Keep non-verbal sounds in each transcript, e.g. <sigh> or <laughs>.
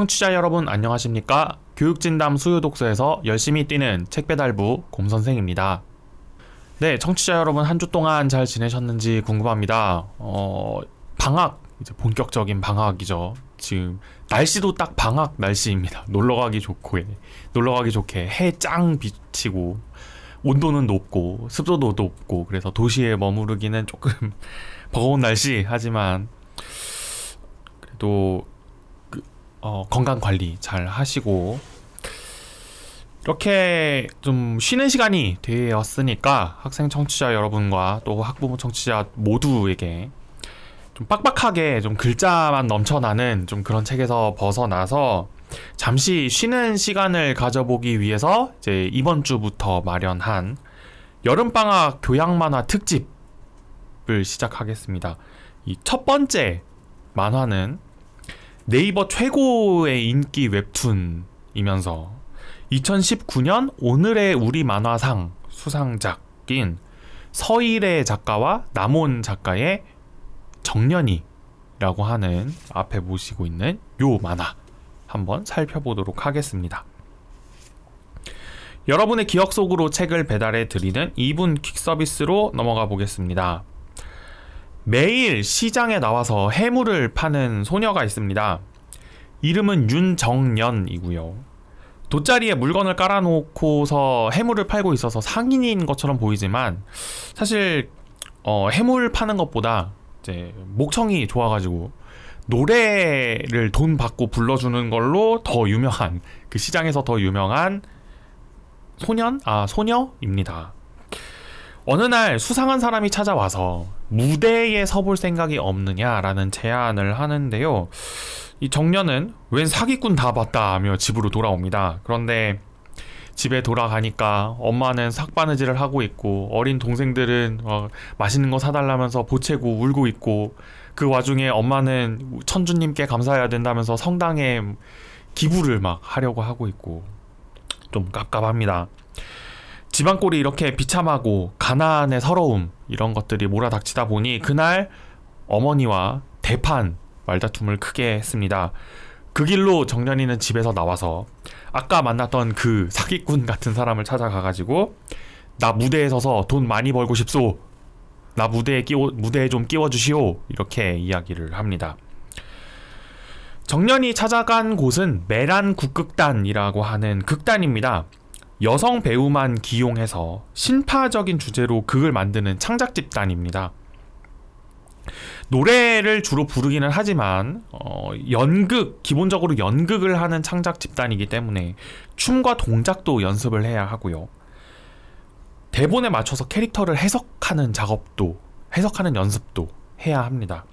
청취자 여러분 안녕하십니까? 교육진담 수요독서에서 열심히 뛰는 책배달부 곰선생입니다. 네, 청취자 여러분 한 주 동안 잘 지내셨는지 궁금합니다. 어, 방학, 이제 본격적인 방학이죠. 지금 날씨도 딱 방학 날씨입니다. <laughs> 놀러 가기 좋고, 예. 놀러 가기 좋게 해 짱 비치고, 온도는 높고, 습도도 높고, 그래서 도시에 머무르기는 조금 <laughs> 버거운 날씨, 하지만, 그래도 어, 건강 관리 잘 하시고 이렇게 좀 쉬는 시간이 되었으니까 학생 청취자 여러분과 또 학부모 청취자 모두에게 좀 빡빡하게 좀 글자만 넘쳐나는 좀 그런 책에서 벗어나서 잠시 쉬는 시간을 가져보기 위해서 이제 이번 주부터 마련한 여름방학 교양 만화 특집을 시작하겠습니다. 이 첫 번째 만화는 네이버 최고의 인기 웹툰이면서 2019년 오늘의 우리 만화상 수상작인 서일의 작가와 남온 작가의 정년이라고 하는 앞에 모시고 있는 요 만화 한번 살펴보도록 하겠습니다. 여러분의 기억 속으로 책을 배달해 드리는 2분 퀵 서비스로 넘어가 보겠습니다. 매일 시장에 나와서 해물을 파는 소녀가 있습니다. 이름은 윤정년이고요. 돗자리에 물건을 깔아놓고서 해물을 팔고 있어서 상인인 것처럼 보이지만 사실 어, 해물 파는 것보다 이제 목청이 좋아가지고 노래를 돈 받고 불러주는 걸로 더 유명한 그 시장에서 더 유명한 소년 아 소녀입니다. 어느 날 수상한 사람이 찾아와서 무대에 서볼 생각이 없느냐라는 제안을 하는데요. 이 정년은 웬 사기꾼 다 봤다 하며 집으로 돌아옵니다. 그런데 집에 돌아가니까 엄마는 삭바느질을 하고 있고 어린 동생들은 어, 맛있는 거 사달라면서 보채고 울고 있고 그 와중에 엄마는 천주님께 감사해야 된다면서 성당에 기부를 막 하려고 하고 있고 좀 깝깝합니다. 집안꼴이 이렇게 비참하고 가난의 서러움 이런 것들이 몰아닥치다 보니 그날 어머니와 대판 말다툼을 크게 했습니다. 그 길로 정년이는 집에서 나와서 아까 만났던 그 사기꾼 같은 사람을 찾아가가지고 나 무대에 서서 돈 많이 벌고 싶소. 나 무대에 끼워 무대에 좀 끼워주시오. 이렇게 이야기를 합니다. 정년이 찾아간 곳은 메란 국극단이라고 하는 극단입니다. 여성 배우만 기용해서 신파적인 주제로 극을 만드는 창작 집단입니다. 노래를 주로 부르기는 하지만 어, 연극 기본적으로 연극을 하는 창작 집단이기 때문에 춤과 동작도 연습을 해야 하고요. 대본에 맞춰서 캐릭터를 해석하는 작업도 해석하는 연습도 해야 합니다.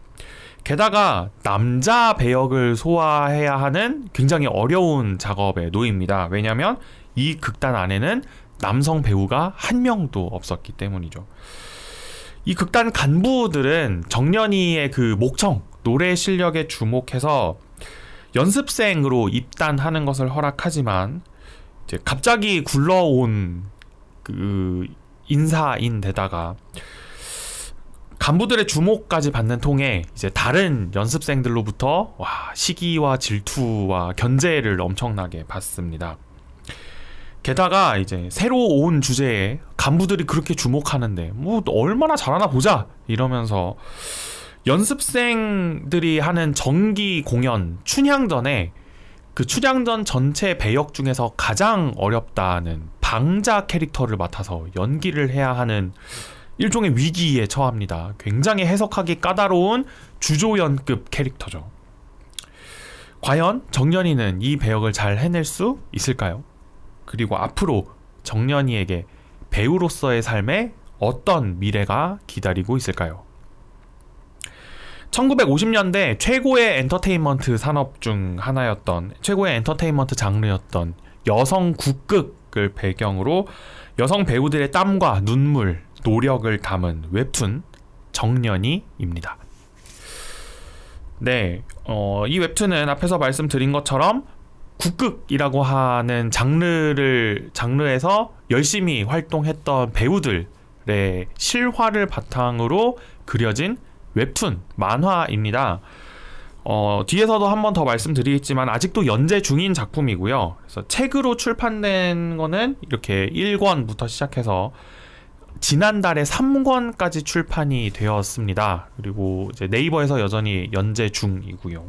게다가 남자 배역을 소화해야 하는 굉장히 어려운 작업에 놓입니다. 왜냐하면 이 극단 안에는 남성 배우가 한 명도 없었기 때문이죠. 이 극단 간부들은 정년이의 그 목청, 노래 실력에 주목해서 연습생으로 입단하는 것을 허락하지만 이제 갑자기 굴러온 그 인사인 데다가 간부들의 주목까지 받는 통에 이제 다른 연습생들로부터 와 시기와 질투와 견제를 엄청나게 받습니다. 게다가 이제 새로 온 주제에 간부들이 그렇게 주목하는데 뭐 얼마나 잘하나 보자 이러면서 연습생들이 하는 정기 공연 춘향전에 그 춘향전 전체 배역 중에서 가장 어렵다는 방자 캐릭터를 맡아서 연기를 해야 하는 일종의 위기에 처합니다. 굉장히 해석하기 까다로운 주조연급 캐릭터죠. 과연 정연이는 이 배역을 잘 해낼 수 있을까요? 그리고 앞으로 정년이에게 배우로서의 삶에 어떤 미래가 기다리고 있을까요? 1950년대 최고의 엔터테인먼트 산업 중 하나였던 최고의 엔터테인먼트 장르였던 여성 국극을 배경으로 여성 배우들의 땀과 눈물, 노력을 담은 웹툰 정년이입니다. 네, 어, 이 웹툰은 앞에서 말씀드린 것처럼 국극이라고 하는 장르를 장르에서 열심히 활동했던 배우들의 실화를 바탕으로 그려진 웹툰 만화입니다. 어, 뒤에서도 한 번 더 말씀드리겠지만 아직도 연재 중인 작품이고요. 그래서 책으로 출판된 거는 이렇게 1권부터 시작해서 지난달에 3권까지 출판이 되었습니다. 그리고 이제 네이버에서 여전히 연재 중이고요.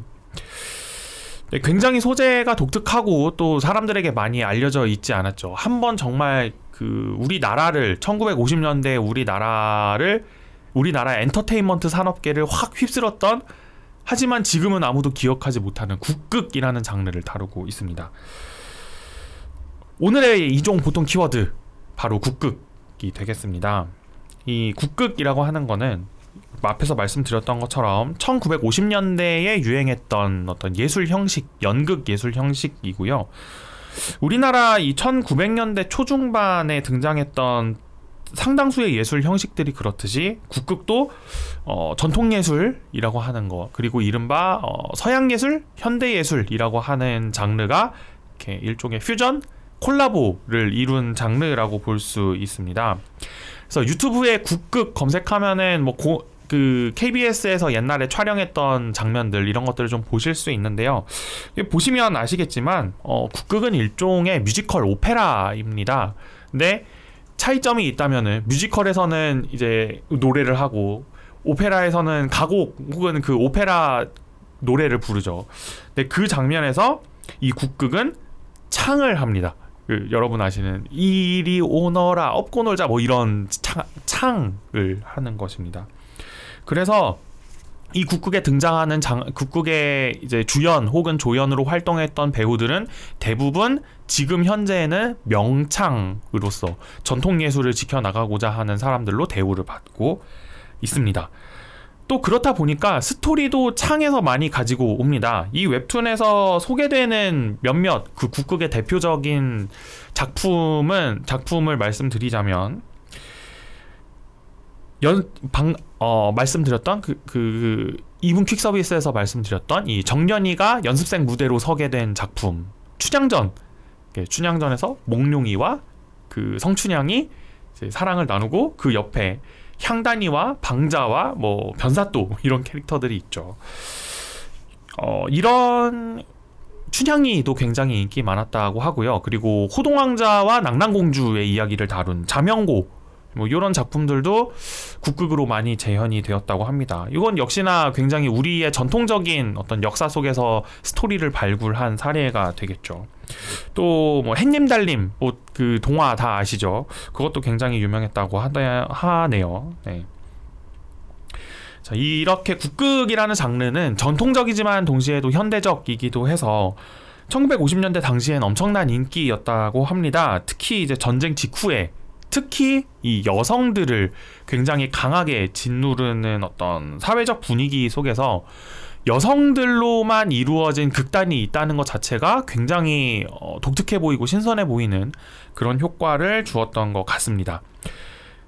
네, 굉장히 소재가 독특하고 또 사람들에게 많이 알려져 있지 않았죠. 한 번 정말 그 우리나라를 1950년대 우리나라를 우리나라 엔터테인먼트 산업계를 확 휩쓸었던 하지만 지금은 아무도 기억하지 못하는 국극이라는 장르를 다루고 있습니다. 오늘의 이종 보통 키워드 바로 국극이 되겠습니다. 이 국극이라고 하는 거는 앞에서 말씀드렸던 것처럼 1950년대에 유행했던 어떤 예술 형식, 연극 예술 형식이고요. 우리나라 이 1900년대 초중반에 등장했던 상당수의 예술 형식들이 그렇듯이 국극도 어, 전통 예술이라고 하는 거 그리고 이른바 어, 서양 예술, 현대 예술이라고 하는 장르가 이렇게 일종의 퓨전 콜라보를 이룬 장르라고 볼 수 있습니다. 그래서 유튜브에 국극 검색하면은 뭐 고, 그 KBS에서 옛날에 촬영했던 장면들 이런 것들을 좀 보실 수 있는데요. 보시면 아시겠지만 어, 국극은 일종의 뮤지컬 오페라입니다. 근데 차이점이 있다면은 뮤지컬에서는 이제 노래를 하고 오페라에서는 가곡 혹은 그 오페라 노래를 부르죠. 근데 그 장면에서 이 국극은 창을 합니다. 그 여러분 아시는 이리 오너라 업고 놀자 뭐 이런 창, 창을 하는 것입니다. 그래서 이 국극에 등장하는 장, 국극의 이제 주연 혹은 조연으로 활동했던 배우들은 대부분 지금 현재에는 명창으로서 전통 예술을 지켜나가고자 하는 사람들로 대우를 받고 있습니다. 또 그렇다 보니까 스토리도 창에서 많이 가지고 옵니다. 이 웹툰에서 소개되는 몇몇 그 국극의 대표적인 작품은 작품을 말씀드리자면 연, 방, 어, 말씀드렸던 그, 그, 그, 이분 퀵 서비스에서 말씀드렸던 이 정연이가 연습생 무대로 서게 된 작품, 춘향전. 춘향전에서 몽룡이와 그 성춘향이 사랑을 나누고 그 옆에 향단이와 방자와 뭐 변사또 <laughs> 이런 캐릭터들이 있죠. 어, 이런 춘향이도 굉장히 인기 많았다고 하고요. 그리고 호동왕자와 낭랑공주의 이야기를 다룬 자명고 뭐 이런 작품들도 국극으로 많이 재현이 되었다고 합니다. 이건 역시나 굉장히 우리의 전통적인 어떤 역사 속에서 스토리를 발굴한 사례가 되겠죠. 또 뭐 햇님 달님 뭐그 동화 다 아시죠? 그것도 굉장히 유명했다고 하네요. 네. 자, 이렇게 국극이라는 장르는 전통적이지만 동시에도 현대적이기도 해서 1950년대 당시엔 엄청난 인기였다고 합니다. 특히 이제 전쟁 직후에 특히 이 여성들을 굉장히 강하게 짓누르는 어떤 사회적 분위기 속에서 여성들로만 이루어진 극단이 있다는 것 자체가 굉장히 어, 독특해 보이고 신선해 보이는 그런 효과를 주었던 것 같습니다.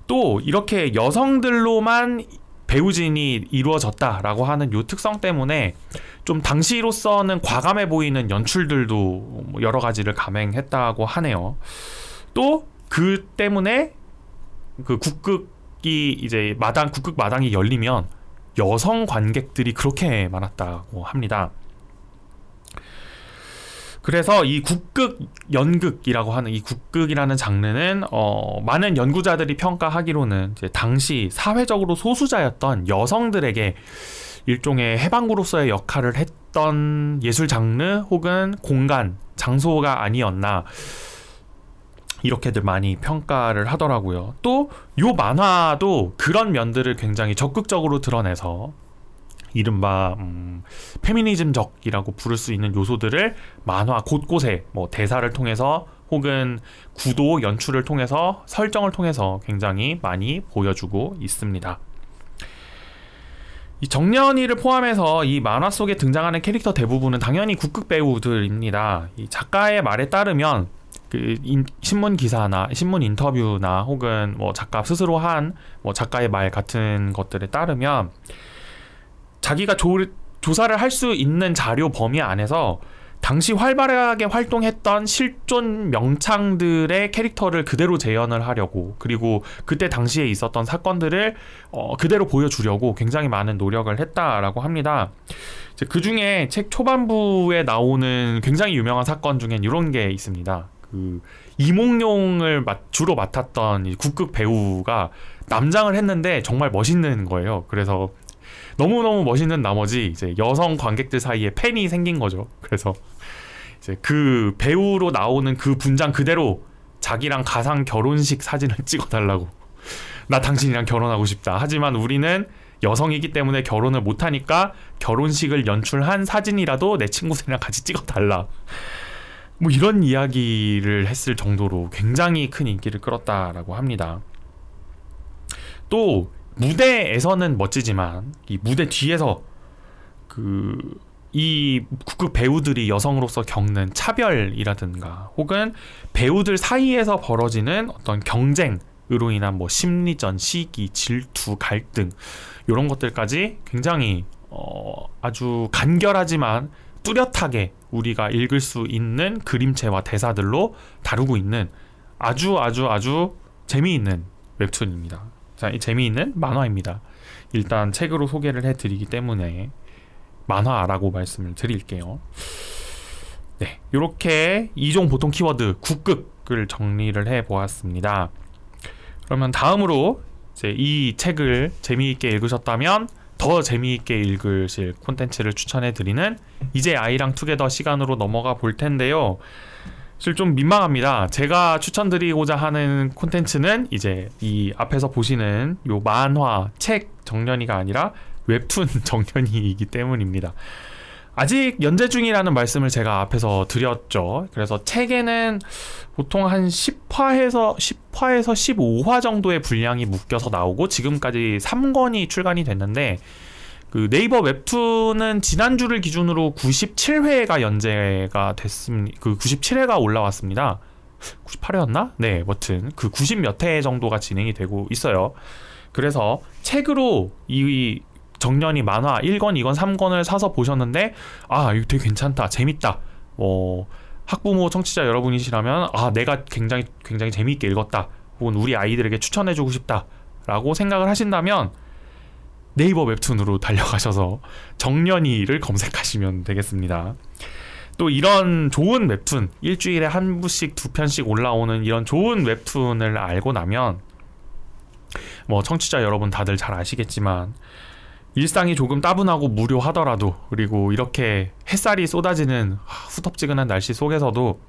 또 이렇게 여성들로만 배우진이 이루어졌다라고 하는 요 특성 때문에 좀 당시로서는 과감해 보이는 연출들도 뭐 여러 가지를 감행했다고 하네요. 또 그 때문에 그 국극이 이제 마당 국극 마당이 열리면 여성 관객들이 그렇게 많았다고 합니다. 그래서 이 국극 연극이라고 하는 이 국극이라는 장르는 어, 많은 연구자들이 평가하기로는 당시 사회적으로 소수자였던 여성들에게 일종의 해방구로서의 역할을 했던 예술 장르 혹은 공간 장소가 아니었나 이렇게들 많이 평가를 하더라고요. 또 요 만화도 그런 면들을 굉장히 적극적으로 드러내서 이른바 음, 페미니즘적이라고 부를 수 있는 요소들을 만화 곳곳에 뭐 대사를 통해서 혹은 구도 연출을 통해서 설정을 통해서 굉장히 많이 보여주고 있습니다. 이 정년이를 포함해서 이 만화 속에 등장하는 캐릭터 대부분은 당연히 국극 배우들입니다. 이 작가의 말에 따르면 그 인, 신문 기사나 신문 인터뷰나 혹은 뭐 작가 스스로 한 뭐 작가의 말 같은 것들에 따르면 자기가 조, 조사를 할 수 있는 자료 범위 안에서 당시 활발하게 활동했던 실존 명창들의 캐릭터를 그대로 재현을 하려고 그리고 그때 당시에 있었던 사건들을 어, 그대로 보여주려고 굉장히 많은 노력을 했다라고 합니다. 그 중에 책 초반부에 나오는 굉장히 유명한 사건 중엔 이런 게 있습니다. 그 이몽룡을 주로 맡았던 국극 배우가 남장을 했는데 정말 멋있는 거예요. 그래서 너무너무 멋있는 나머지 이제 여성 관객들 사이에 팬이 생긴 거죠. 그래서 이제 그 배우로 나오는 그 분장 그대로 자기랑 가상 결혼식 사진을 <laughs> 찍어달라고. 나 당신이랑 결혼하고 싶다. 하지만 우리는 여성이기 때문에 결혼을 못하니까 결혼식을 연출한 사진이라도 내 친구들이랑 같이 찍어달라. 뭐 이런 이야기를 했을 정도로 굉장히 큰 인기를 끌었다라고 합니다. 또 무대에서는 멋지지만 이 무대 뒤에서 그이 국극 배우들이 여성으로서 겪는 차별이라든가 혹은 배우들 사이에서 벌어지는 어떤 경쟁으로 인한 뭐 심리전, 시기, 질투, 갈등 이런 것들까지 굉장히 어 아주 간결하지만 뚜렷하게 우리가 읽을 수 있는 그림체와 대사들로 다루고 있는 아주 아주 아주 재미있는 웹툰입니다. 자, 이 재미있는 만화입니다. 일단 책으로 소개를 해드리기 때문에 만화라고 말씀을 드릴게요. 네, 이렇게 이종 보통 키워드 국극을 정리를 해 보았습니다. 그러면 다음으로 이제 이 책을 재미있게 읽으셨다면 더 재미있게 읽으실 콘텐츠를 추천해 드리는 이제 아이랑 투게더 시간으로 넘어가 볼 텐데요. 사실 좀 민망합니다. 제가 추천드리고자 하는 콘텐츠는 이제 이 앞에서 보시는 요 만화, 책 정년이가 아니라 웹툰 <laughs> 정년이기 때문입니다. 아직 연재 중이라는 말씀을 제가 앞에서 드렸죠. 그래서 책에는 보통 한 10화에서 10화에서 15화 정도의 분량이 묶여서 나오고 지금까지 3권이 출간이 됐는데 그 네이버 웹툰은 지난주를 기준으로 97회가 연재가 됐습니다. 그 97회가 올라왔습니다. 98회였나? 네, 여튼 그 90 몇 회 정도가 진행이 되고 있어요. 그래서 책으로 이 정년이 만화 1권, 2권, 3권을 사서 보셨는데 아, 이거 되게 괜찮다. 재밌다. 뭐 학부모 청취자 여러분이시라면 아, 내가 굉장히 굉장히 재미있게 읽었다. 혹은 우리 아이들에게 추천해 주고 싶다라고 생각을 하신다면 네이버 웹툰으로 달려가셔서 정년이를 검색하시면 되겠습니다. 또 이런 좋은 웹툰 일주일에 한 부씩 두 편씩 올라오는 이런 좋은 웹툰을 알고 나면 뭐 청취자 여러분 다들 잘 아시겠지만 일상이 조금 따분하고 무료하더라도 그리고 이렇게 햇살이 쏟아지는 후덥지근한 날씨 속에서도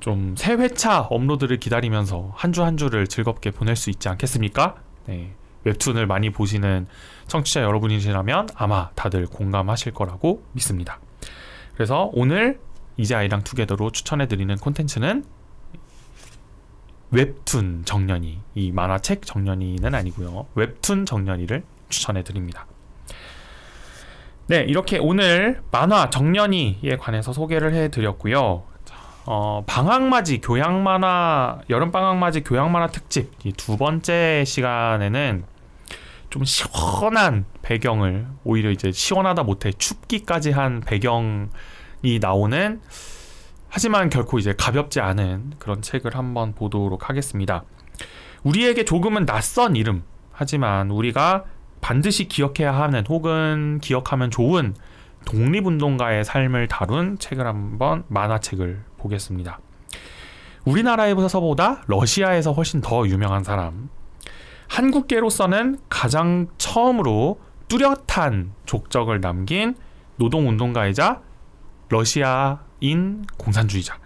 좀 새 회차 업로드를 기다리면서 한주한 주를 즐겁게 보낼 수 있지 않겠습니까? 네. 웹툰을 많이 보시는 청취자 여러분이시라면 아마 다들 공감하실 거라고 믿습니다. 그래서 오늘 이제 아이랑 투게더로 추천해드리는 콘텐츠는 웹툰 정년이 이 만화책 정년이는 아니고요 웹툰 정년이를 추천해드립니다. 네 이렇게 오늘 만화 정년이에 관해서 소개를 해드렸고요. 어, 방학맞이 교양 만화 여름 방학맞이 교양 만화 특집 이 두 번째 시간에는 좀 시원한 배경을 오히려 이제 시원하다 못해 춥기까지 한 배경이 나오는 하지만 결코 이제 가볍지 않은 그런 책을 한번 보도록 하겠습니다. 우리에게 조금은 낯선 이름 하지만 우리가 반드시 기억해야 하는 혹은 기억하면 좋은 독립운동가의 삶을 다룬 책을 한번 만화책을 보겠습니다. 우리나라에서보다 러시아에서 훨씬 더 유명한 사람. 한국계로서는 가장 처음으로 뚜렷한 족적을 남긴 노동운동가이자 러시아인 공산주의자.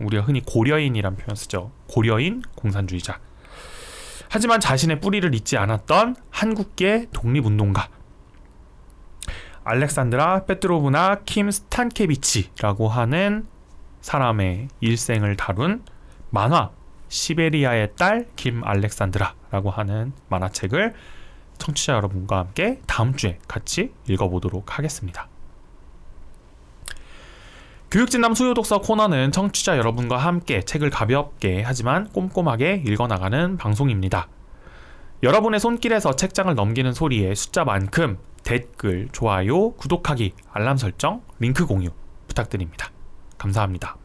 우리가 흔히 고려인이란 표현 쓰죠. 고려인 공산주의자. 하지만 자신의 뿌리를 잊지 않았던 한국계 독립운동가. 알렉산드라 페트로브나 킴 스탄케비치라고 하는 사람의 일생을 다룬 만화 시베리아의 딸 김 알렉산드라라고 하는 만화책을 청취자 여러분과 함께 다음 주에 같이 읽어보도록 하겠습니다. 교육진담 수요독서 코너는 청취자 여러분과 함께 책을 가볍게 하지만 꼼꼼하게 읽어나가는 방송입니다. 여러분의 손길에서 책장을 넘기는 소리에 숫자만큼 댓글, 좋아요, 구독하기, 알람 설정, 링크 공유 부탁드립니다. 감사합니다.